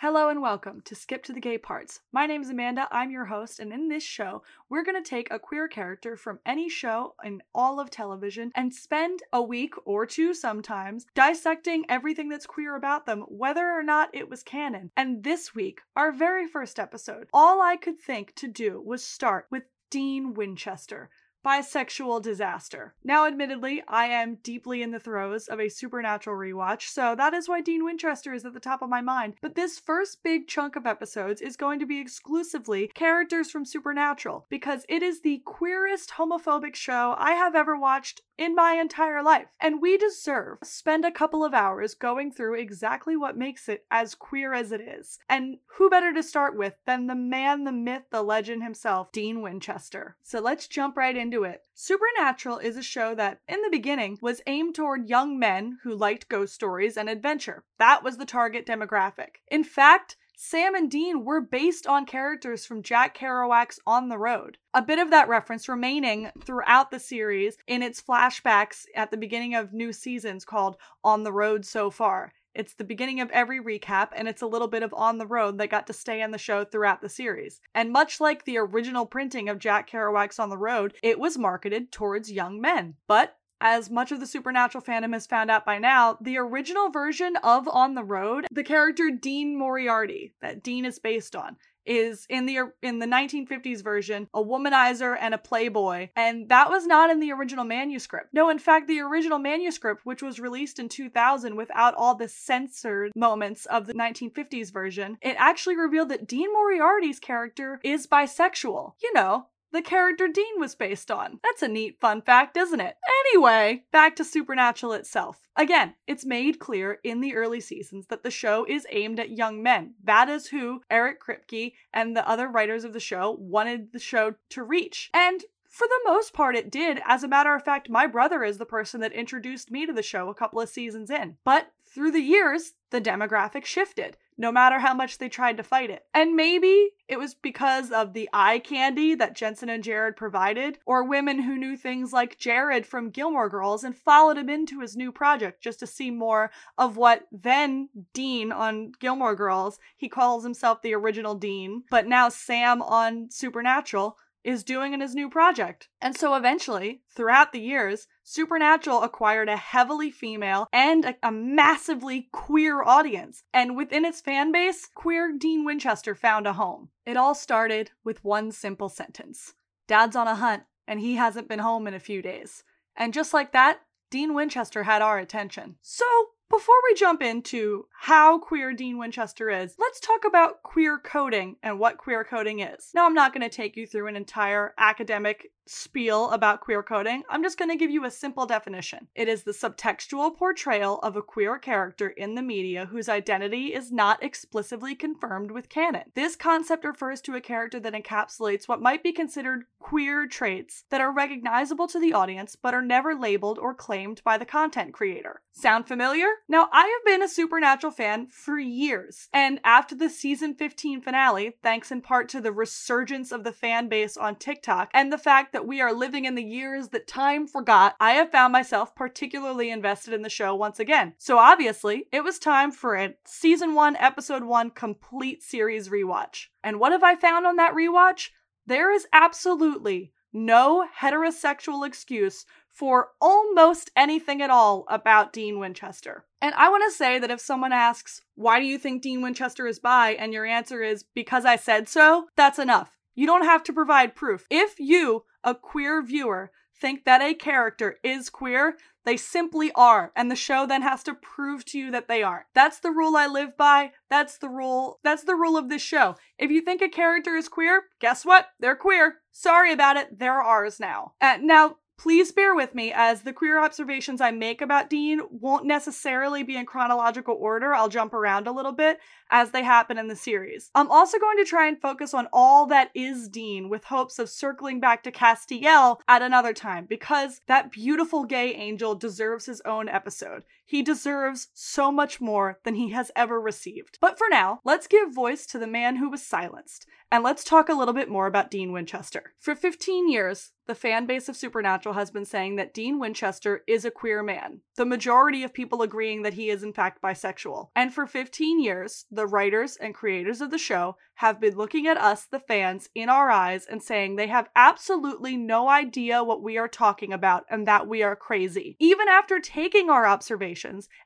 Hello and welcome to Skip to the Gay Parts. My name is Amanda, I'm your host, and in this show, we're going to take a queer character from any show in all of television and spend a week or two sometimes dissecting everything that's queer about them, whether or not it was canon. And this week, our very first episode, all I could think to do was start with Dean Winchester bisexual disaster. Now, admittedly, I am deeply in the throes of a supernatural rewatch, so that is why Dean Winchester is at the top of my mind. But this first big chunk of episodes is going to be exclusively characters from Supernatural, because it is the queerest homophobic show I have ever watched in my entire life. And we deserve to spend a couple of hours going through exactly what makes it as queer as it is. And who better to start with than the man, the myth, the legend himself, Dean Winchester. So let's jump right into it. Supernatural is a show that, in the beginning, was aimed toward young men who liked ghost stories and adventure. That was the target demographic. In fact, Sam and Dean were based on characters from Jack Kerouac's On the Road. A bit of that reference remaining throughout the series in its flashbacks at the beginning of new seasons called On the Road So Far. It's the beginning of every recap, and it's a little bit of on the road that got to stay in the show throughout the series. And much like the original printing of Jack Kerouac's On the Road, it was marketed towards young men. But as much of the supernatural fandom has found out by now, the original version of On the Road, the character Dean Moriarty, that Dean is based on, is in the in the 1950s version a womanizer and a playboy and that was not in the original manuscript. No in fact the original manuscript which was released in 2000 without all the censored moments of the 1950s version it actually revealed that dean moriarty's character is bisexual you know the character Dean was based on. That's a neat fun fact, isn't it? Anyway, back to Supernatural itself. Again, it's made clear in the early seasons that the show is aimed at young men. That is who Eric Kripke and the other writers of the show wanted the show to reach. And for the most part, it did. As a matter of fact, my brother is the person that introduced me to the show a couple of seasons in. But through the years, the demographic shifted no matter how much they tried to fight it. And maybe it was because of the eye candy that Jensen and Jared provided, or women who knew things like Jared from Gilmore Girls and followed him into his new project just to see more of what then Dean on Gilmore Girls, he calls himself the original Dean, but now Sam on Supernatural is doing in his new project. And so eventually, throughout the years, Supernatural acquired a heavily female and a, a, massively queer audience. And within its fan base, queer Dean Winchester found a home. It all started with one simple sentence Dad's on a hunt, and he hasn't been home in a few days. And just like that, Dean Winchester had our attention. So, before we jump into how queer Dean Winchester is, let's talk about queer coding and what queer coding is. Now, I'm not going to take you through an entire academic spiel about queer coding, I'm just going to give you a simple definition. It is the subtextual portrayal of a queer character in the media whose identity is not explicitly confirmed with canon. This concept refers to a character that encapsulates what might be considered queer traits that are recognizable to the audience but are never labeled or claimed by the content creator. Sound familiar? Now, I have been a Supernatural fan for years, and after the season 15 finale, thanks in part to the resurgence of the fan base on TikTok and the fact that that we are living in the years that time forgot, I have found myself particularly invested in the show once again. So obviously, it was time for a season 1, episode 1 complete series rewatch. And what have I found on that rewatch? There is absolutely no heterosexual excuse for almost anything at all about Dean Winchester. And I want to say that if someone asks, why do you think Dean Winchester is bi? And your answer is, because I said so, that's enough. You don't have to provide proof. If you, a queer viewer, think that a character is queer, they simply are, and the show then has to prove to you that they aren't. That's the rule I live by. That's the rule. That's the rule of this show. If you think a character is queer, guess what? They're queer. Sorry about it. They're ours now. Uh, now, Please bear with me as the queer observations I make about Dean won't necessarily be in chronological order. I'll jump around a little bit as they happen in the series. I'm also going to try and focus on all that is Dean with hopes of circling back to Castiel at another time because that beautiful gay angel deserves his own episode. He deserves so much more than he has ever received. But for now, let's give voice to the man who was silenced, and let's talk a little bit more about Dean Winchester. For 15 years, the fan base of Supernatural has been saying that Dean Winchester is a queer man, the majority of people agreeing that he is in fact bisexual. And for 15 years, the writers and creators of the show have been looking at us, the fans, in our eyes and saying they have absolutely no idea what we are talking about and that we are crazy. Even after taking our observations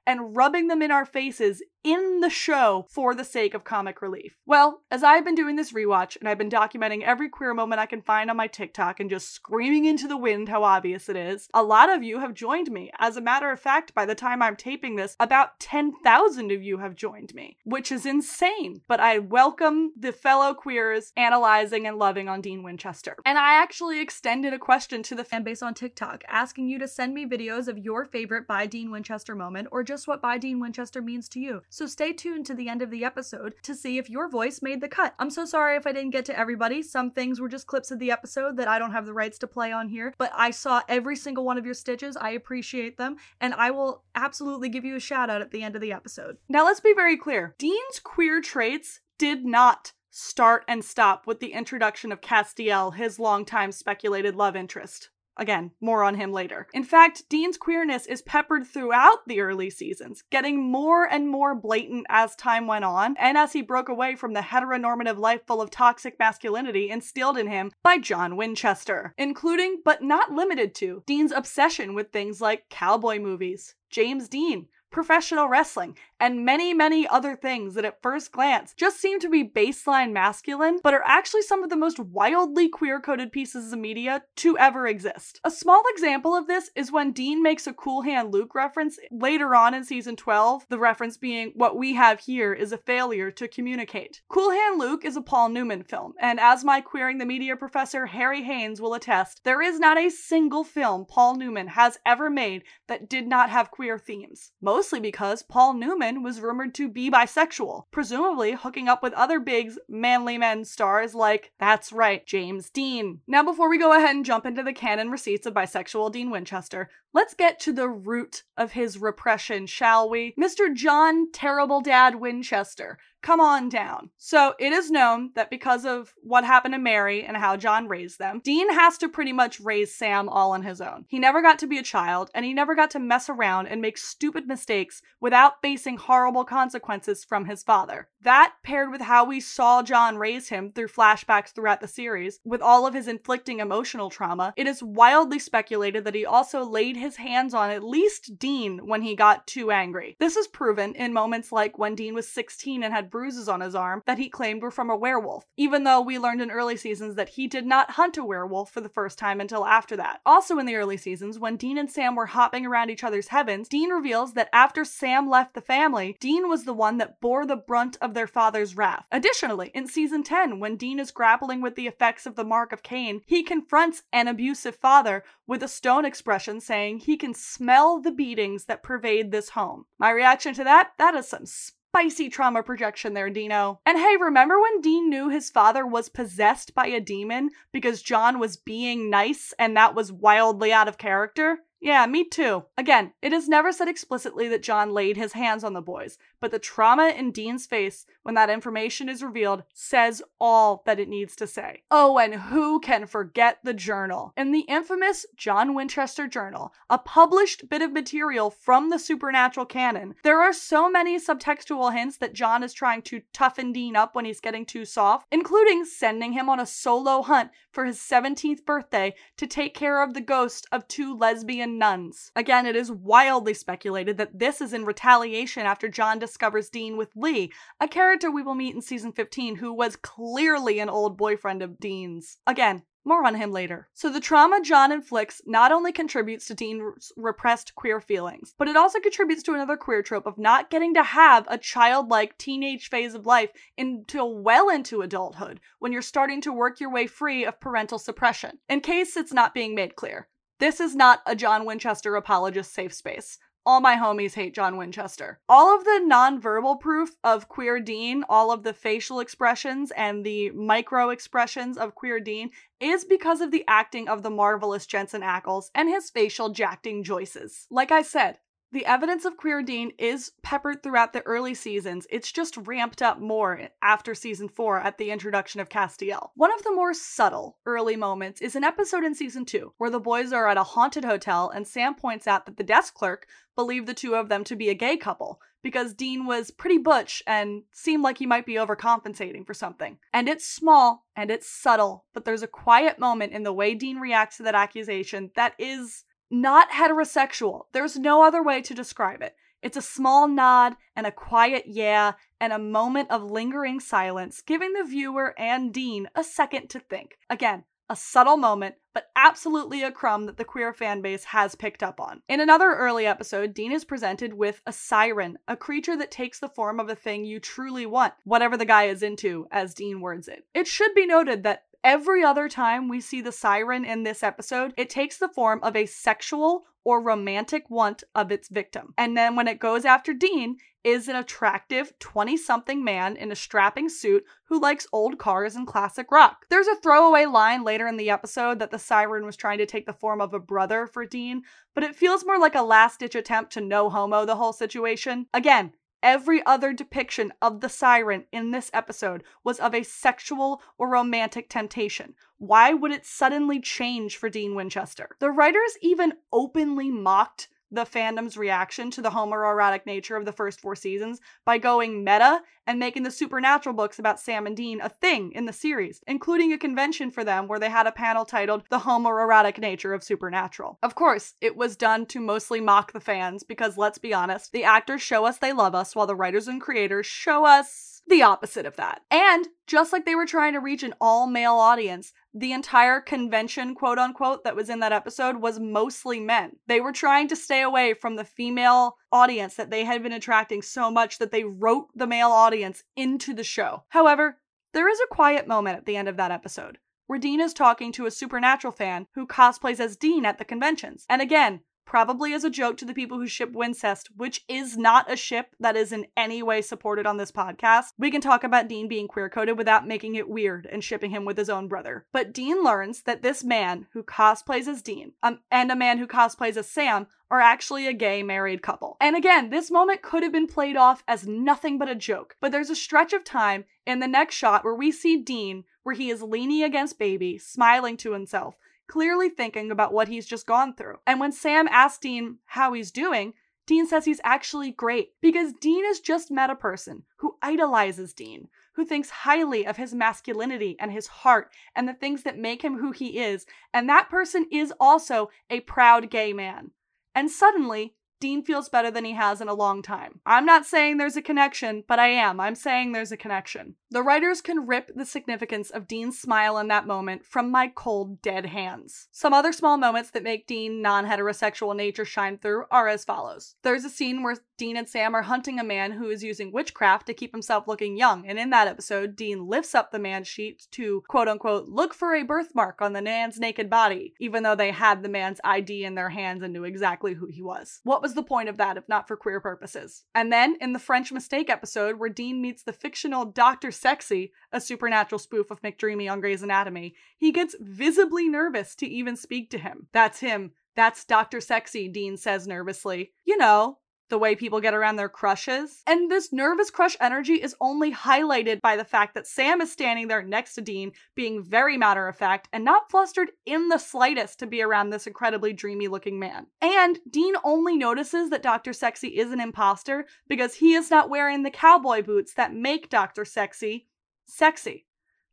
and rubbing them in our faces in the show for the sake of comic relief. Well, as I've been doing this rewatch and I've been documenting every queer moment I can find on my TikTok and just screaming into the wind how obvious it is, a lot of you have joined me. As a matter of fact, bi the time I'm taping this, about 10,000 of you have joined me, which is insane. But I welcome the fellow queers analyzing and loving on Dean Winchester. And I actually extended a question to the fan base on TikTok asking you to send me videos of your favorite bi Dean Winchester moment or just what by Dean Winchester means to you. So stay tuned to the end of the episode to see if your voice made the cut. I'm so sorry if I didn't get to everybody. Some things were just clips of the episode that I don't have the rights to play on here, but I saw every single one of your stitches. I appreciate them, and I will absolutely give you a shout out at the end of the episode. Now, let's be very clear Dean's queer traits did not start and stop with the introduction of Castiel, his longtime speculated love interest. Again, more on him later. In fact, Dean's queerness is peppered throughout the early seasons, getting more and more blatant as time went on, and as he broke away from the heteronormative life full of toxic masculinity instilled in him by John Winchester, including, but not limited to, Dean's obsession with things like cowboy movies, James Dean, professional wrestling, and many, many other things that at first glance just seem to be baseline masculine, but are actually some of the most wildly queer coded pieces of media to ever exist. A small example of this is when Dean makes a Cool Hand Luke reference later on in season 12, the reference being, What we have here is a failure to communicate. Cool Hand Luke is a Paul Newman film, and as my queering the media professor Harry Haynes will attest, there is not a single film Paul Newman has ever made that did not have queer themes. Mostly because Paul Newman was rumored to be bisexual, presumably hooking up with other big manly men stars like, that's right, James Dean. Now, before we go ahead and jump into the canon receipts of bisexual Dean Winchester, let's get to the root of his repression, shall we? Mr. John Terrible Dad Winchester, come on down. So it is known that because of what happened to Mary and how John raised them, Dean has to pretty much raise Sam all on his own. He never got to be a child, and he never got to mess around and make stupid mistakes without facing horrible consequences from his father. That, paired with how we saw John raise him through flashbacks throughout the series, with all of his inflicting emotional trauma, it is wildly speculated that he also laid his hands on at least Dean when he got too angry. This is proven in moments like when Dean was 16 and had bruises on his arm that he claimed were from a werewolf, even though we learned in early seasons that he did not hunt a werewolf for the first time until after that. Also, in the early seasons, when Dean and Sam were hopping around each other's heavens, Dean reveals that after Sam left the family, Dean was the one that bore the brunt of their father's wrath. Additionally, in season 10, when Dean is grappling with the effects of the mark of Cain, he confronts an abusive father with a stone expression saying he can smell the beatings that pervade this home. My reaction to that, that is some spicy trauma projection there, Dino. And hey, remember when Dean knew his father was possessed by a demon because John was being nice and that was wildly out of character? Yeah, me too. Again, it is never said explicitly that John laid his hands on the boys, but the trauma in Dean's face when that information is revealed says all that it needs to say. Oh, and who can forget the journal? In the infamous John Winchester Journal, a published bit of material from the supernatural canon, there are so many subtextual hints that John is trying to toughen Dean up when he's getting too soft, including sending him on a solo hunt for his 17th birthday to take care of the ghost of two lesbian nuns. Again, it is wildly speculated that this is in retaliation after John discovers Dean with Lee, a character we will meet in season 15 who was clearly an old boyfriend of Dean's. Again, more on him later. So, the trauma John inflicts not only contributes to Dean's repressed queer feelings, but it also contributes to another queer trope of not getting to have a childlike teenage phase of life until well into adulthood, when you're starting to work your way free of parental suppression. In case it's not being made clear, this is not a John Winchester apologist safe space. All my homies hate John Winchester. All of the nonverbal proof of Queer Dean, all of the facial expressions and the micro expressions of Queer Dean is because of the acting of the marvelous Jensen Ackles and his facial jacking Joyces. Like I said, The evidence of queer Dean is peppered throughout the early seasons. It's just ramped up more after season 4 at the introduction of Castiel. One of the more subtle early moments is an episode in season 2 where the boys are at a haunted hotel and Sam points out that the desk clerk believed the two of them to be a gay couple because Dean was pretty butch and seemed like he might be overcompensating for something. And it's small and it's subtle, but there's a quiet moment in the way Dean reacts to that accusation that is not heterosexual. There's no other way to describe it. It's a small nod and a quiet yeah and a moment of lingering silence, giving the viewer and Dean a second to think. Again, a subtle moment, but absolutely a crumb that the queer fanbase has picked up on. In another early episode, Dean is presented with a siren, a creature that takes the form of a thing you truly want, whatever the guy is into, as Dean words it. It should be noted that Every other time we see the siren in this episode, it takes the form of a sexual or romantic want of its victim. And then when it goes after Dean, is an attractive 20 something man in a strapping suit who likes old cars and classic rock. There's a throwaway line later in the episode that the siren was trying to take the form of a brother for Dean, but it feels more like a last ditch attempt to no homo the whole situation. Again, Every other depiction of the siren in this episode was of a sexual or romantic temptation. Why would it suddenly change for Dean Winchester? The writers even openly mocked the fandom's reaction to the homoerotic nature of the first four seasons by going meta and making the supernatural books about Sam and Dean a thing in the series, including a convention for them where they had a panel titled The Homoerotic Nature of Supernatural. Of course, it was done to mostly mock the fans because let's be honest, the actors show us they love us while the writers and creators show us the opposite of that. And just like they were trying to reach an all male audience, the entire convention, quote unquote, that was in that episode was mostly men. They were trying to stay away from the female audience that they had been attracting so much that they wrote the male audience into the show. However, there is a quiet moment at the end of that episode where Dean is talking to a supernatural fan who cosplays as Dean at the conventions. And again, probably as a joke to the people who ship Wincest, which is not a ship that is in any way supported on this podcast. We can talk about Dean being queer coded without making it weird and shipping him with his own brother. But Dean learns that this man who cosplays as Dean um, and a man who cosplays as Sam are actually a gay married couple. And again, this moment could have been played off as nothing but a joke, but there's a stretch of time in the next shot where we see Dean where he is leaning against Baby, smiling to himself, clearly thinking about what he's just gone through. And when Sam asks Dean how he's doing, Dean says he's actually great because Dean has just met a person who idolizes Dean, who thinks highly of his masculinity and his heart and the things that make him who he is. And that person is also a proud gay man. And suddenly, Dean feels better than he has in a long time. I'm not saying there's a connection, but I am. I'm saying there's a connection. The writers can rip the significance of Dean's smile in that moment from my cold, dead hands. Some other small moments that make Dean non heterosexual nature shine through are as follows. There's a scene where Dean and Sam are hunting a man who is using witchcraft to keep himself looking young, and in that episode, Dean lifts up the man's sheet to quote unquote look for a birthmark on the man's naked body, even though they had the man's ID in their hands and knew exactly who he was. What was the point of that if not for queer purposes? And then in the French Mistake episode, where Dean meets the fictional Dr. Sexy, a supernatural spoof of McDreamy on Grey's Anatomy, he gets visibly nervous to even speak to him. That's him. That's Dr. Sexy, Dean says nervously. You know, the way people get around their crushes. And this nervous crush energy is only highlighted by the fact that Sam is standing there next to Dean, being very matter of fact and not flustered in the slightest to be around this incredibly dreamy looking man. And Dean only notices that Dr. Sexy is an imposter because he is not wearing the cowboy boots that make Dr. Sexy sexy.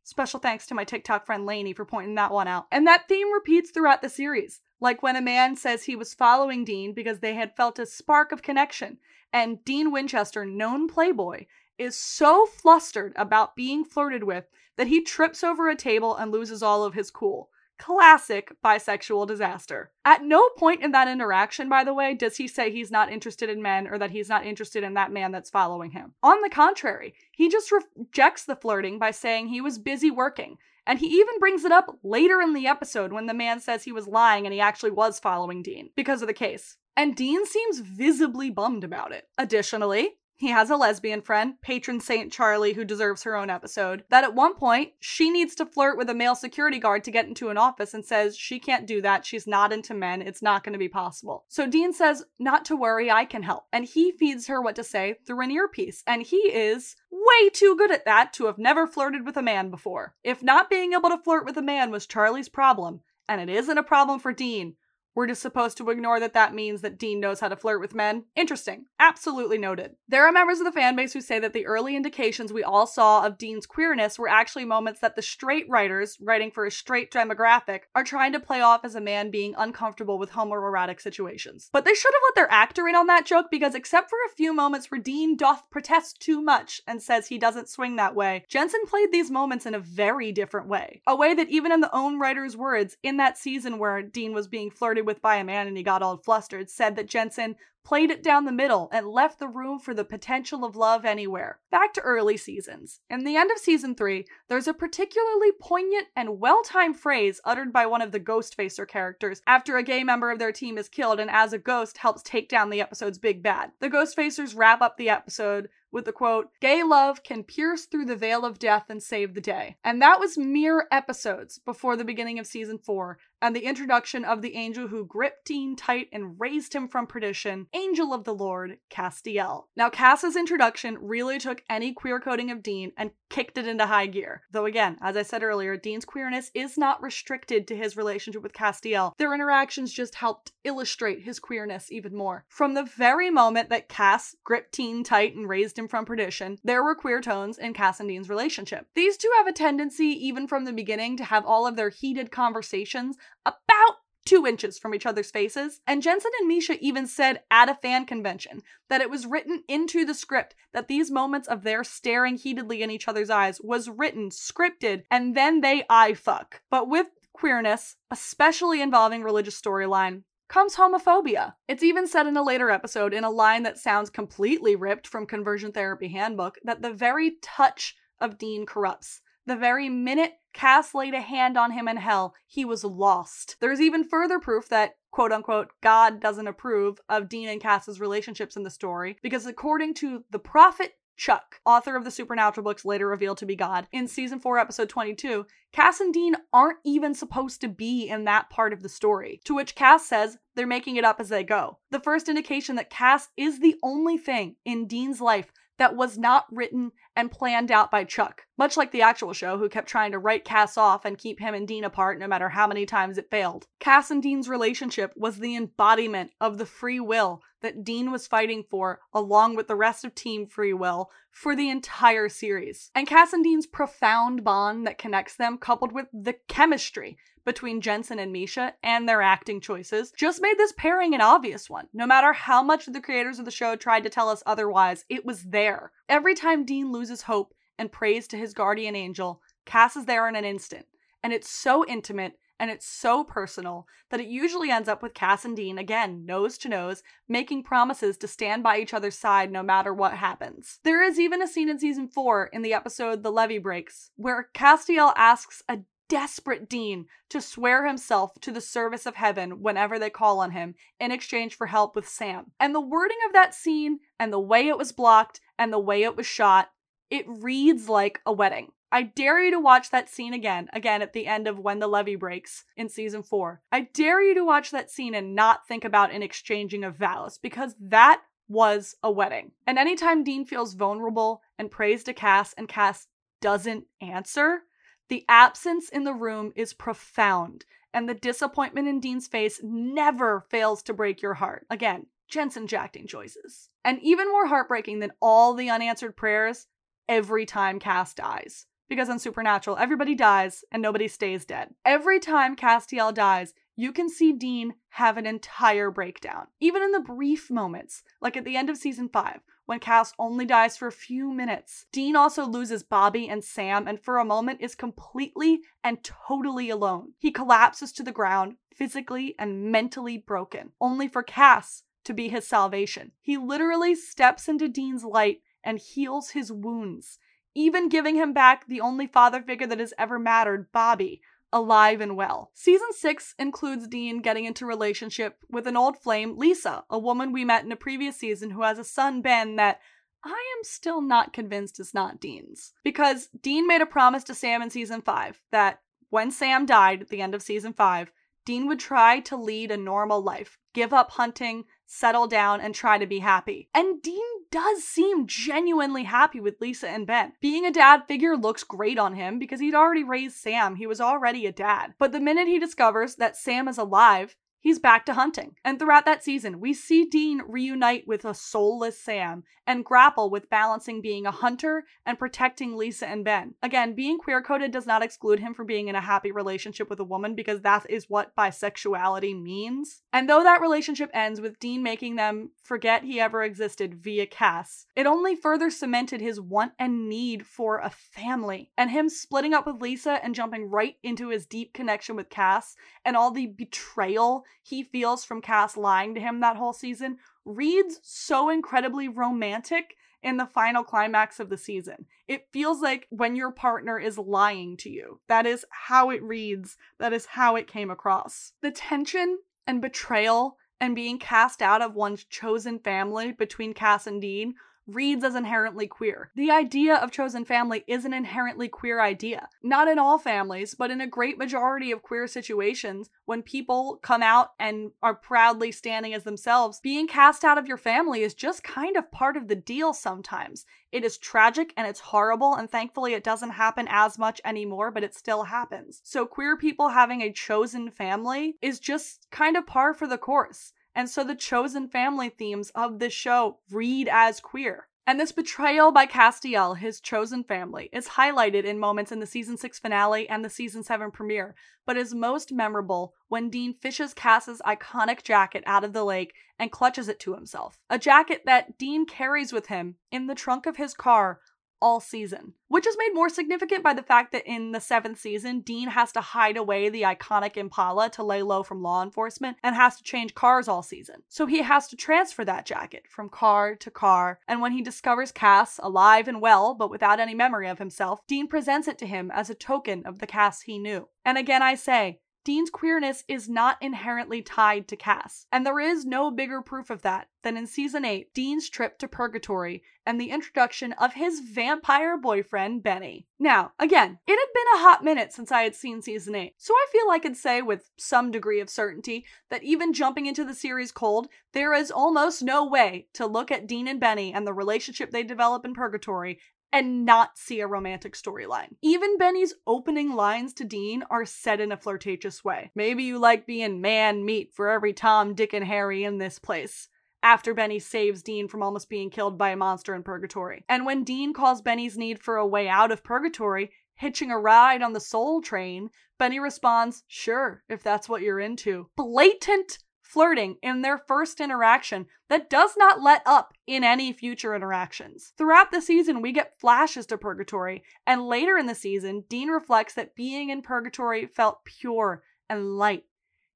Special thanks to my TikTok friend Lainey for pointing that one out. And that theme repeats throughout the series. Like when a man says he was following Dean because they had felt a spark of connection, and Dean Winchester, known playboy, is so flustered about being flirted with that he trips over a table and loses all of his cool. Classic bisexual disaster. At no point in that interaction, by the way, does he say he's not interested in men or that he's not interested in that man that's following him. On the contrary, he just rejects the flirting by saying he was busy working and he even brings it up later in the episode when the man says he was lying and he actually was following Dean because of the case. And Dean seems visibly bummed about it. Additionally, he has a lesbian friend, patron Saint Charlie, who deserves her own episode, that at one point she needs to flirt with a male security guard to get into an office and says she can't do that. She's not into men. It's not going to be possible. So Dean says, Not to worry, I can help. And he feeds her what to say through an earpiece. And he is way too good at that to have never flirted with a man before. If not being able to flirt with a man was Charlie's problem, and it isn't a problem for Dean, we're just supposed to ignore that that means that Dean knows how to flirt with men. Interesting. Absolutely noted. There are members of the fan base who say that the early indications we all saw of Dean's queerness were actually moments that the straight writers, writing for a straight demographic, are trying to play off as a man being uncomfortable with homoerotic situations. But they should have let their actor in on that joke because, except for a few moments where Dean doth protest too much and says he doesn't swing that way, Jensen played these moments in a very different way. A way that, even in the own writer's words, in that season where Dean was being flirted flirted with by a man and he got all flustered, said that Jensen played it down the middle and left the room for the potential of love anywhere. Back to early seasons. In the end of season 3, there's a particularly poignant and well timed phrase uttered by one of the Ghostfacer characters after a gay member of their team is killed and as a ghost helps take down the episode's big bad. The Ghostfacers wrap up the episode with the quote, Gay love can pierce through the veil of death and save the day. And that was mere episodes before the beginning of season four and the introduction of the angel who gripped Dean tight and raised him from perdition, Angel of the Lord, Castiel. Now, Cass's introduction really took any queer coding of Dean and kicked it into high gear. Though, again, as I said earlier, Dean's queerness is not restricted to his relationship with Castiel. Their interactions just helped illustrate his queerness even more. From the very moment that Cass gripped Dean tight and raised him from perdition, there were queer tones in Cass and Dean's relationship. These two have a tendency, even from the beginning, to have all of their heated conversations about two inches from each other's faces. And Jensen and Misha even said at a fan convention that it was written into the script that these moments of their staring heatedly in each other's eyes was written, scripted, and then they eye fuck. But with queerness, especially involving religious storyline, comes homophobia. It's even said in a later episode, in a line that sounds completely ripped from Conversion Therapy Handbook, that the very touch of Dean corrupts. The very minute Cass laid a hand on him in hell, he was lost. There's even further proof that, quote unquote, God doesn't approve of Dean and Cass's relationships in the story, because according to the prophet Chuck, author of the Supernatural books later revealed to be God, in season 4, episode 22, Cass and Dean aren't even supposed to be in that part of the story. To which Cass says they're making it up as they go. The first indication that Cass is the only thing in Dean's life that was not written and planned out by Chuck, much like the actual show, who kept trying to write Cass off and keep him and Dean apart no matter how many times it failed. Cass and Dean's relationship was the embodiment of the free will that Dean was fighting for, along with the rest of Team Free Will, for the entire series. And Cass and Dean's profound bond that connects them, coupled with the chemistry between Jensen and Misha and their acting choices just made this pairing an obvious one. No matter how much the creators of the show tried to tell us otherwise, it was there. Every time Dean loses hope and prays to his guardian angel, Cass is there in an instant. And it's so intimate and it's so personal that it usually ends up with Cass and Dean, again, nose to nose, making promises to stand by each other's side no matter what happens. There is even a scene in season 4 in the episode The Levee Breaks, where Castiel asks a desperate Dean to swear himself to the service of heaven whenever they call on him in exchange for help with Sam. And the wording of that scene and the way it was blocked and the way it was shot, it reads like a wedding. I dare you to watch that scene again, again at the end of When the Levee Breaks in season 4. I dare you to watch that scene and not think about an exchanging of vows because that was a wedding. And anytime Dean feels vulnerable and prays to Cass and Cass doesn't answer, the absence in the room is profound, and the disappointment in Dean's face never fails to break your heart. Again, Jensen's acting choices. And even more heartbreaking than all the unanswered prayers, every time Cass dies. Because on Supernatural, everybody dies and nobody stays dead. Every time Castiel dies, you can see Dean have an entire breakdown. Even in the brief moments, like at the end of season 5, when Cass only dies for a few minutes. Dean also loses Bobby and Sam and for a moment is completely and totally alone. He collapses to the ground, physically and mentally broken, only for Cass to be his salvation. He literally steps into Dean's light and heals his wounds, even giving him back the only father figure that has ever mattered, Bobby, alive and well. Season 6 includes Dean getting into relationship with an old flame, Lisa, a woman we met in a previous season who has a son, Ben, that I am still not convinced is not Dean's. Because Dean made a promise to Sam in season 5 that when Sam died at the end of season 5, Dean would try to lead a normal life, give up hunting, settle down, and try to be happy. And Dean does seem genuinely happy with Lisa and Ben. Being a dad figure looks great on him because he'd already raised Sam, he was already a dad. But the minute he discovers that Sam is alive, he's back to hunting. And throughout that season, we see Dean reunite with a soulless Sam and grapple with balancing being a hunter and protecting Lisa and Ben. Again, being queer coded does not exclude him from being in a happy relationship with a woman because that is what bisexuality means. And though that relationship ends with Dean making them forget he ever existed via Cass, it only further cemented his want and need for a family. And him splitting up with Lisa and jumping right into his deep connection with Cass and all the betrayal he feels from Cass lying to him that whole season reads so incredibly romantic in the final climax of the season. It feels like when your partner is lying to you. That is how it reads, that is how it came across. The tension and betrayal and being cast out of one's chosen family between Cass and Dean reads as inherently queer. The idea of chosen family is an inherently queer idea. Not in all families, but in a great majority of queer situations, when people come out and are proudly standing as themselves, being cast out of your family is just kind of part of the deal sometimes. It is tragic and it's horrible, and thankfully it doesn't happen as much anymore, but it still happens. So, queer people having a chosen family is just kind of par for the course. And so the chosen family themes of this show read as queer. And this betrayal by Castiel, his chosen family, is highlighted in moments in the season 6 finale and the season 7 premiere, but is most memorable when Dean fishes Cass's iconic jacket out of the lake and clutches it to himself. A jacket that Dean carries with him in the trunk of his car all season, which is made more significant by the fact that in the seventh season, Dean has to hide away the iconic Impala to lay low from law enforcement and has to change cars all season. So he has to transfer that jacket from car to car, and when he discovers Cass alive and well but without any memory of himself, Dean presents it to him as a token of the Cass he knew. And again, I say, Dean's queerness is not inherently tied to Cass, and there is no bigger proof of that than in season 8, Dean's trip to Purgatory and the introduction of his vampire boyfriend, Benny. Now, again, it had been a hot minute since I had seen season 8, so I feel I could say with some degree of certainty that even jumping into the series cold, there is almost no way to look at Dean and Benny and the relationship they develop in Purgatory and not see a romantic storyline. Even Benny's opening lines to Dean are said in a flirtatious way. Maybe you like being man meat for every Tom, Dick, and Harry in this place. After Benny saves Dean from almost being killed by a monster in Purgatory. And when Dean calls Benny's need for a way out of Purgatory, hitching a ride on the Soul Train, Benny responds, Sure, if that's what you're into. Blatant flirting in their first interaction that does not let up in any future interactions. Throughout the season, we get flashes to Purgatory, and later in the season, Dean reflects that being in Purgatory felt pure and light.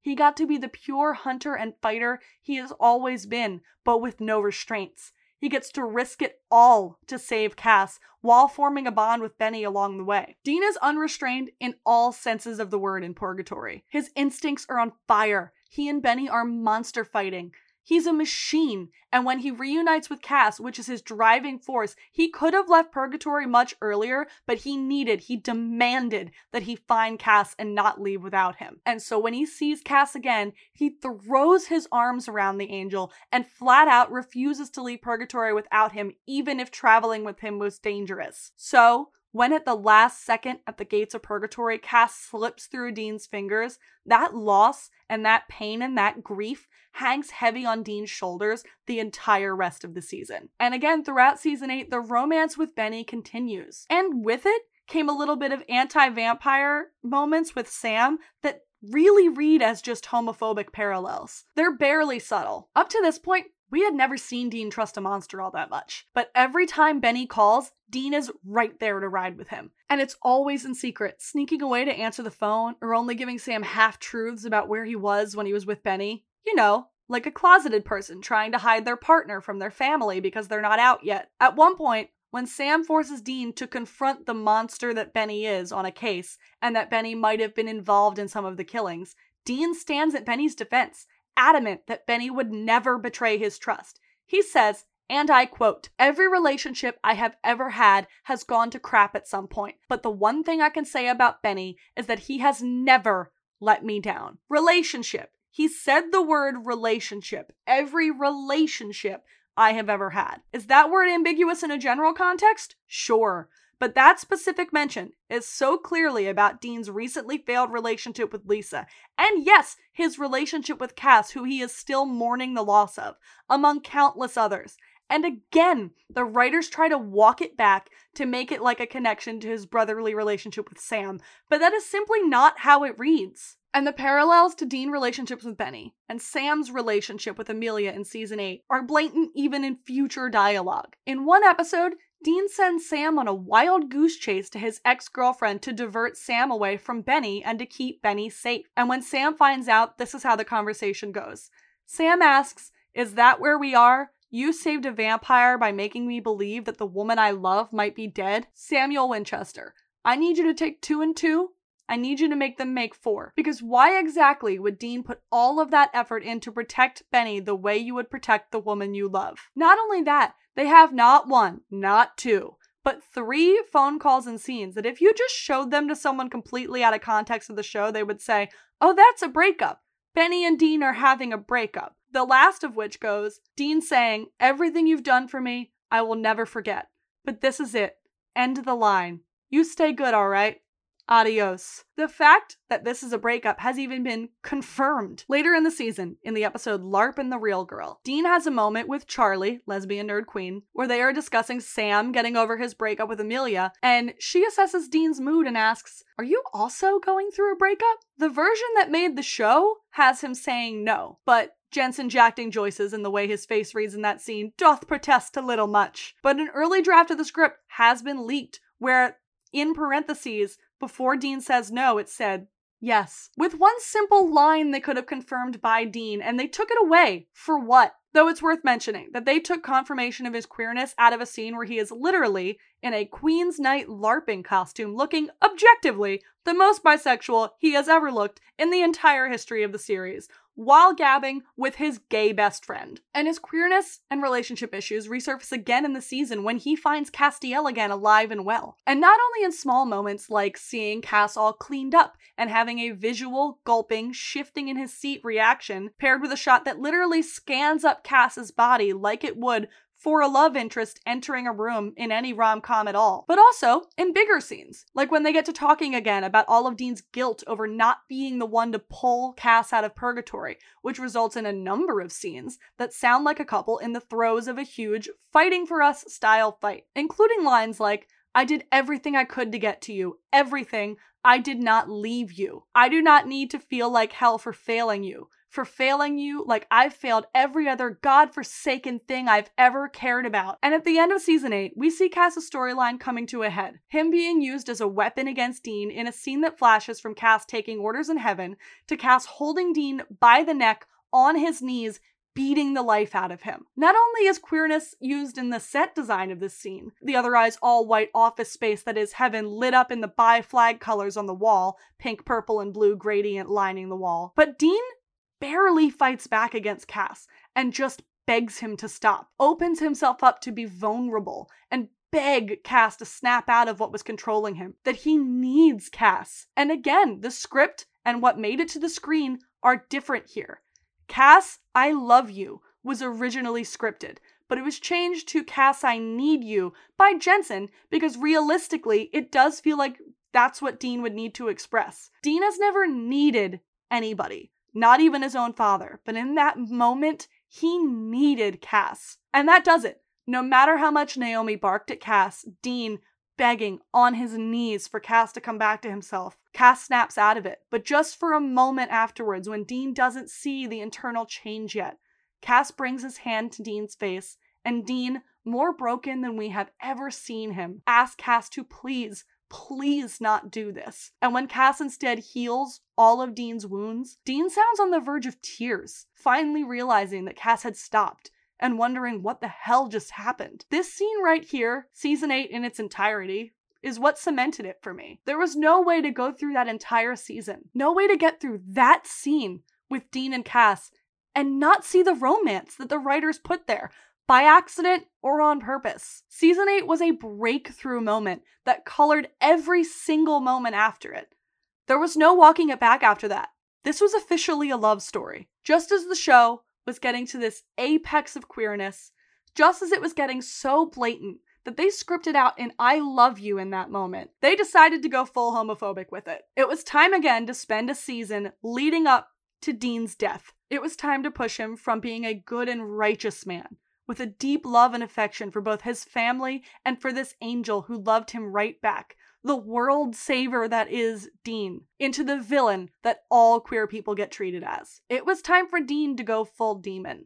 He got to be the pure hunter and fighter he has always been, but with no restraints. He gets to risk it all to save Cass while forming a bond with Benny along the way. Dean is unrestrained in all senses of the word in Purgatory. His instincts are on fire. He and Benny are monster fighting. He's a machine, and when he reunites with Cass, which is his driving force, he could have left Purgatory much earlier, but he needed, he demanded that he find Cass and not leave without him. And so when he sees Cass again, he throws his arms around the angel and flat out refuses to leave Purgatory without him, even if traveling with him was dangerous. So, when at the last second at the gates of purgatory, Cass slips through Dean's fingers, that loss and that pain and that grief hangs heavy on Dean's shoulders the entire rest of the season. And again, throughout season 8, the romance with Benny continues. And with it came a little bit of anti vampire moments with Sam that really read as just homophobic parallels. They're barely subtle. Up to this point, we had never seen Dean trust a monster all that much, but every time Benny calls, Dean is right there to ride with him. And it's always in secret, sneaking away to answer the phone or only giving Sam half truths about where he was when he was with Benny. You know, like a closeted person trying to hide their partner from their family because they're not out yet. At one point, when Sam forces Dean to confront the monster that Benny is on a case and that Benny might have been involved in some of the killings, Dean stands at Benny's defense adamant that Benny would never betray his trust. He says, And I quote, Every relationship I have ever had has gone to crap at some point, but the one thing I can say about Benny is that he has never let me down. Relationship. He said the word relationship. Every relationship I have ever had. Is that word ambiguous in a general context? Sure. But that specific mention is so clearly about Dean's recently failed relationship with Lisa, and yes, his relationship with Cass, who he is still mourning the loss of, among countless others. And again, the writers try to walk it back to make it like a connection to his brotherly relationship with Sam, but that is simply not how it reads. And the parallels to Dean relationships with Benny and Sam's relationship with Amelia in season 8 are blatant even in future dialogue. In one episode, Dean sends Sam on a wild goose chase to his ex girlfriend to divert Sam away from Benny and to keep Benny safe. And when Sam finds out, this is how the conversation goes. Sam asks, Is that where we are? You saved a vampire by making me believe that the woman I love might be dead? Samuel Winchester, I need you to take two and two. I need you to make them make four. Because why exactly would Dean put all of that effort in to protect Benny the way you would protect the woman you love? Not only that, they have not one, not two, but three phone calls and scenes that if you just showed them to someone completely out of context of the show, they would say, Oh, that's a breakup. Benny and Dean are having a breakup. The last of which goes Dean saying, Everything you've done for me, I will never forget. But this is it. End the line. You stay good, all right? Adios. The fact that this is a breakup has even been confirmed. Later in the season, in the episode LARP and the Real Girl, Dean has a moment with Charlie, lesbian nerd queen, where they are discussing Sam getting over his breakup with Amelia, and she assesses Dean's mood and asks, Are you also going through a breakup? The version that made the show has him saying no, but Jensen jacking Joyce's and the way his face reads in that scene doth protest a little much. But an early draft of the script has been leaked where in parentheses, before Dean says no, it said yes. With one simple line they could have confirmed bi Dean, and they took it away. For what? Though it's worth mentioning that they took confirmation of his queerness out of a scene where he is literally in a Queen's Knight LARPing costume, looking objectively the most bisexual he has ever looked in the entire history of the series, while gabbing with his gay best friend. And his queerness and relationship issues resurface again in the season when he finds Castiel again alive and well. And not only in small moments like seeing Cass all cleaned up and having a visual, gulping, shifting in his seat reaction paired with a shot that literally scans up Cass's body like it would for a love interest entering a room in any rom com at all, but also in bigger scenes, like when they get to talking again about all of Dean's guilt over not being the one to pull Cass out of purgatory, which results in a number of scenes that sound like a couple in the throes of a huge fighting for us style fight, including lines like, I did everything I could to get to you. Everything. I did not leave you. I do not need to feel like hell for failing you for failing you like I've failed every other god-forsaken thing I've ever cared about. And at the end of season 8, we see Cass's storyline coming to a head. Him being used as a weapon against Dean in a scene that flashes from Cass taking orders in heaven to Cass holding Dean by the neck on his knees beating the life out of him. Not only is queerness used in the set design of this scene, the otherwise all white office space that is heaven lit up in the bi flag colors on the wall, pink, purple, and blue gradient lining the wall, but Dean barely fights back against Cass and just begs him to stop, opens himself up to be vulnerable, and beg Cass to snap out of what was controlling him, that he needs Cass. And again, the script and what made it to the screen are different here. Cass, I love you was originally scripted, but it was changed to Cass, I need you by Jensen because realistically, it does feel like that's what Dean would need to express. Dean has never needed anybody not even his own father. But in that moment, he needed Cass. And that does it. No matter how much Naomi barked at Cass, Dean begging on his knees for Cass to come back to himself. Cass snaps out of it, but just for a moment afterwards, when Dean doesn't see the internal change yet, Cass brings his hand to Dean's face, and Dean, more broken than we have ever seen him, asks Cass to please please not do this. And when Cass instead heals all of Dean's wounds, Dean sounds on the verge of tears, finally realizing that Cass had stopped and wondering what the hell just happened. This scene right here, season 8 in its entirety, is what cemented it for me. There was no way to go through that entire season, no way to get through that scene with Dean and Cass and not see the romance that the writers put there. By accident or on purpose. Season 8 was a breakthrough moment that colored every single moment after it. There was no walking it back after that. This was officially a love story. Just as the show was getting to this apex of queerness, just as it was getting so blatant that they scripted out an I love you in that moment, they decided to go full homophobic with it. It was time again to spend a season leading up to Dean's death. It was time to push him from being a good and righteous man with a deep love and affection for both his family and for this angel who loved him right back, the world saver that is Dean, into the villain that all queer people get treated as. It was time for Dean to go full demon.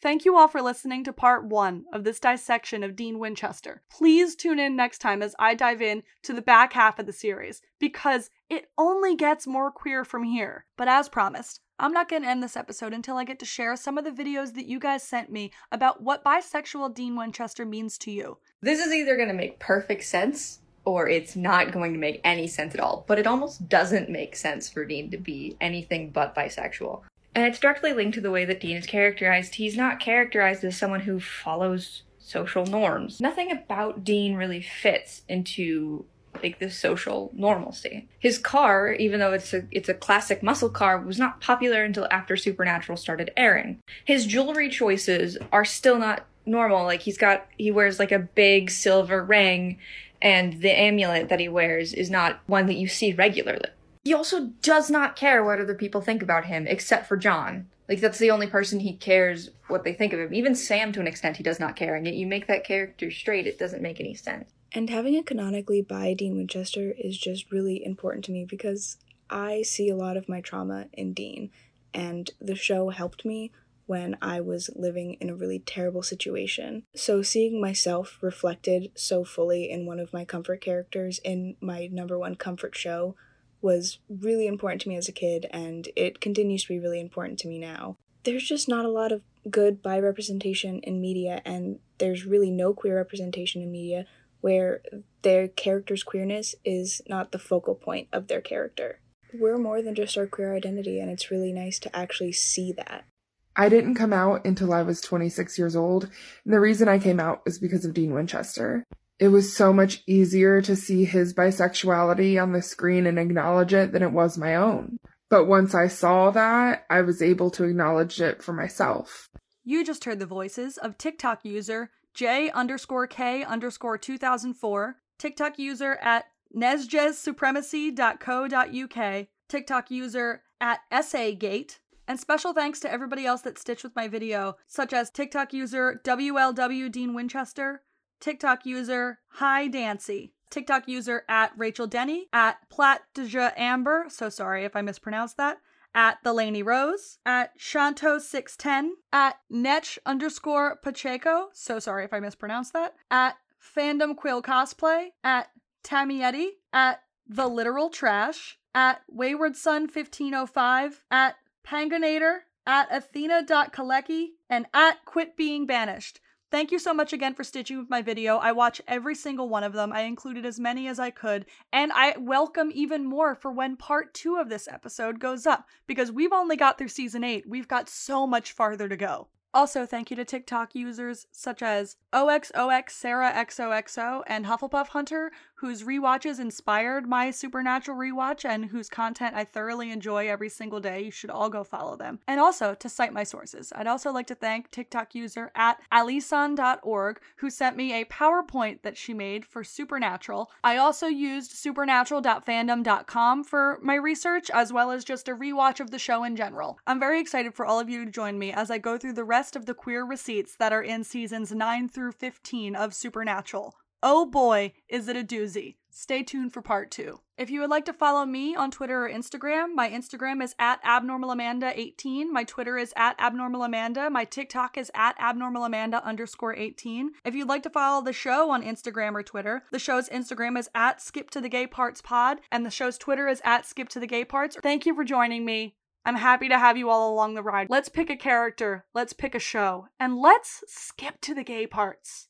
Thank you all for listening to part one of this dissection of Dean Winchester. Please tune in next time as I dive in to the back half of the series, because it only gets more queer from here. But as promised, I'm not going to end this episode until I get to share some of the videos that you guys sent me about what bisexual Dean Winchester means to you. This is either going to make perfect sense or it's not going to make any sense at all. But it almost doesn't make sense for Dean to be anything but bisexual. And it's directly linked to the way that Dean is characterized. He's not characterized as someone who follows social norms. Nothing about Dean really fits into like this social normalcy. His car, even though it's a it's a classic muscle car, was not popular until after Supernatural started airing. His jewelry choices are still not normal. Like he's got he wears like a big silver ring and the amulet that he wears is not one that you see regularly. He also does not care what other people think about him except for John. Like that's the only person he cares what they think of him. Even Sam to an extent he does not care and yet you make that character straight it doesn't make any sense. And having it canonically bi Dean Winchester is just really important to me because I see a lot of my trauma in Dean, and the show helped me when I was living in a really terrible situation. So, seeing myself reflected so fully in one of my comfort characters in my number one comfort show was really important to me as a kid, and it continues to be really important to me now. There's just not a lot of good bi representation in media, and there's really no queer representation in media where their character's queerness is not the focal point of their character. We're more than just our queer identity, and it's really nice to actually see that. I didn't come out until I was 26 years old, and the reason I came out was because of Dean Winchester. It was so much easier to see his bisexuality on the screen and acknowledge it than it was my own. But once I saw that, I was able to acknowledge it for myself. You just heard the voices of TikTok user J underscore K underscore 2004, TikTok user at nesjezsupremacy.co.uk, TikTok user at SAGate, and special thanks to everybody else that stitched with my video, such as TikTok user WLW Dean Winchester, TikTok user Hi Dancy, TikTok user at Rachel Denny, at Platja Amber, so sorry if I mispronounced that, at the Laney Rose, at Shanto610, at Netch underscore Pacheco, so sorry if I mispronounced that, at Fandom Quill Cosplay, at Tamietti, at The Literal Trash, at Wayward Son 1505, at Panganator, at Athena.Kalecki, and at Quit Being Banished. Thank you so much again for stitching with my video. I watch every single one of them. I included as many as I could, and I welcome even more for when part two of this episode goes up, because we've only got through season eight. We've got so much farther to go. Also, thank you to TikTok users such as OXOX Sarah and Hufflepuff Hunter, whose rewatches inspired my Supernatural rewatch and whose content I thoroughly enjoy every single day. You should all go follow them. And also to cite my sources, I'd also like to thank TikTok user at alison.org who sent me a PowerPoint that she made for Supernatural. I also used supernatural.fandom.com for my research as well as just a rewatch of the show in general. I'm very excited for all of you to join me as I go through the rest of the queer receipts that are in seasons 9 through 15 of Supernatural. Oh boy, is it a doozy. Stay tuned for part two. If you would like to follow me on Twitter or Instagram, my Instagram is at abnormalamanda18. My Twitter is at abnormalamanda. My TikTok is at abnormalamanda underscore 18. If you'd like to follow the show on Instagram or Twitter, the show's Instagram is at skip to the gay parts pod, and the show's Twitter is at skip to the gay parts. Thank you for joining me. I'm happy to have you all along the ride. Let's pick a character, let's pick a show, and let's skip to the gay parts.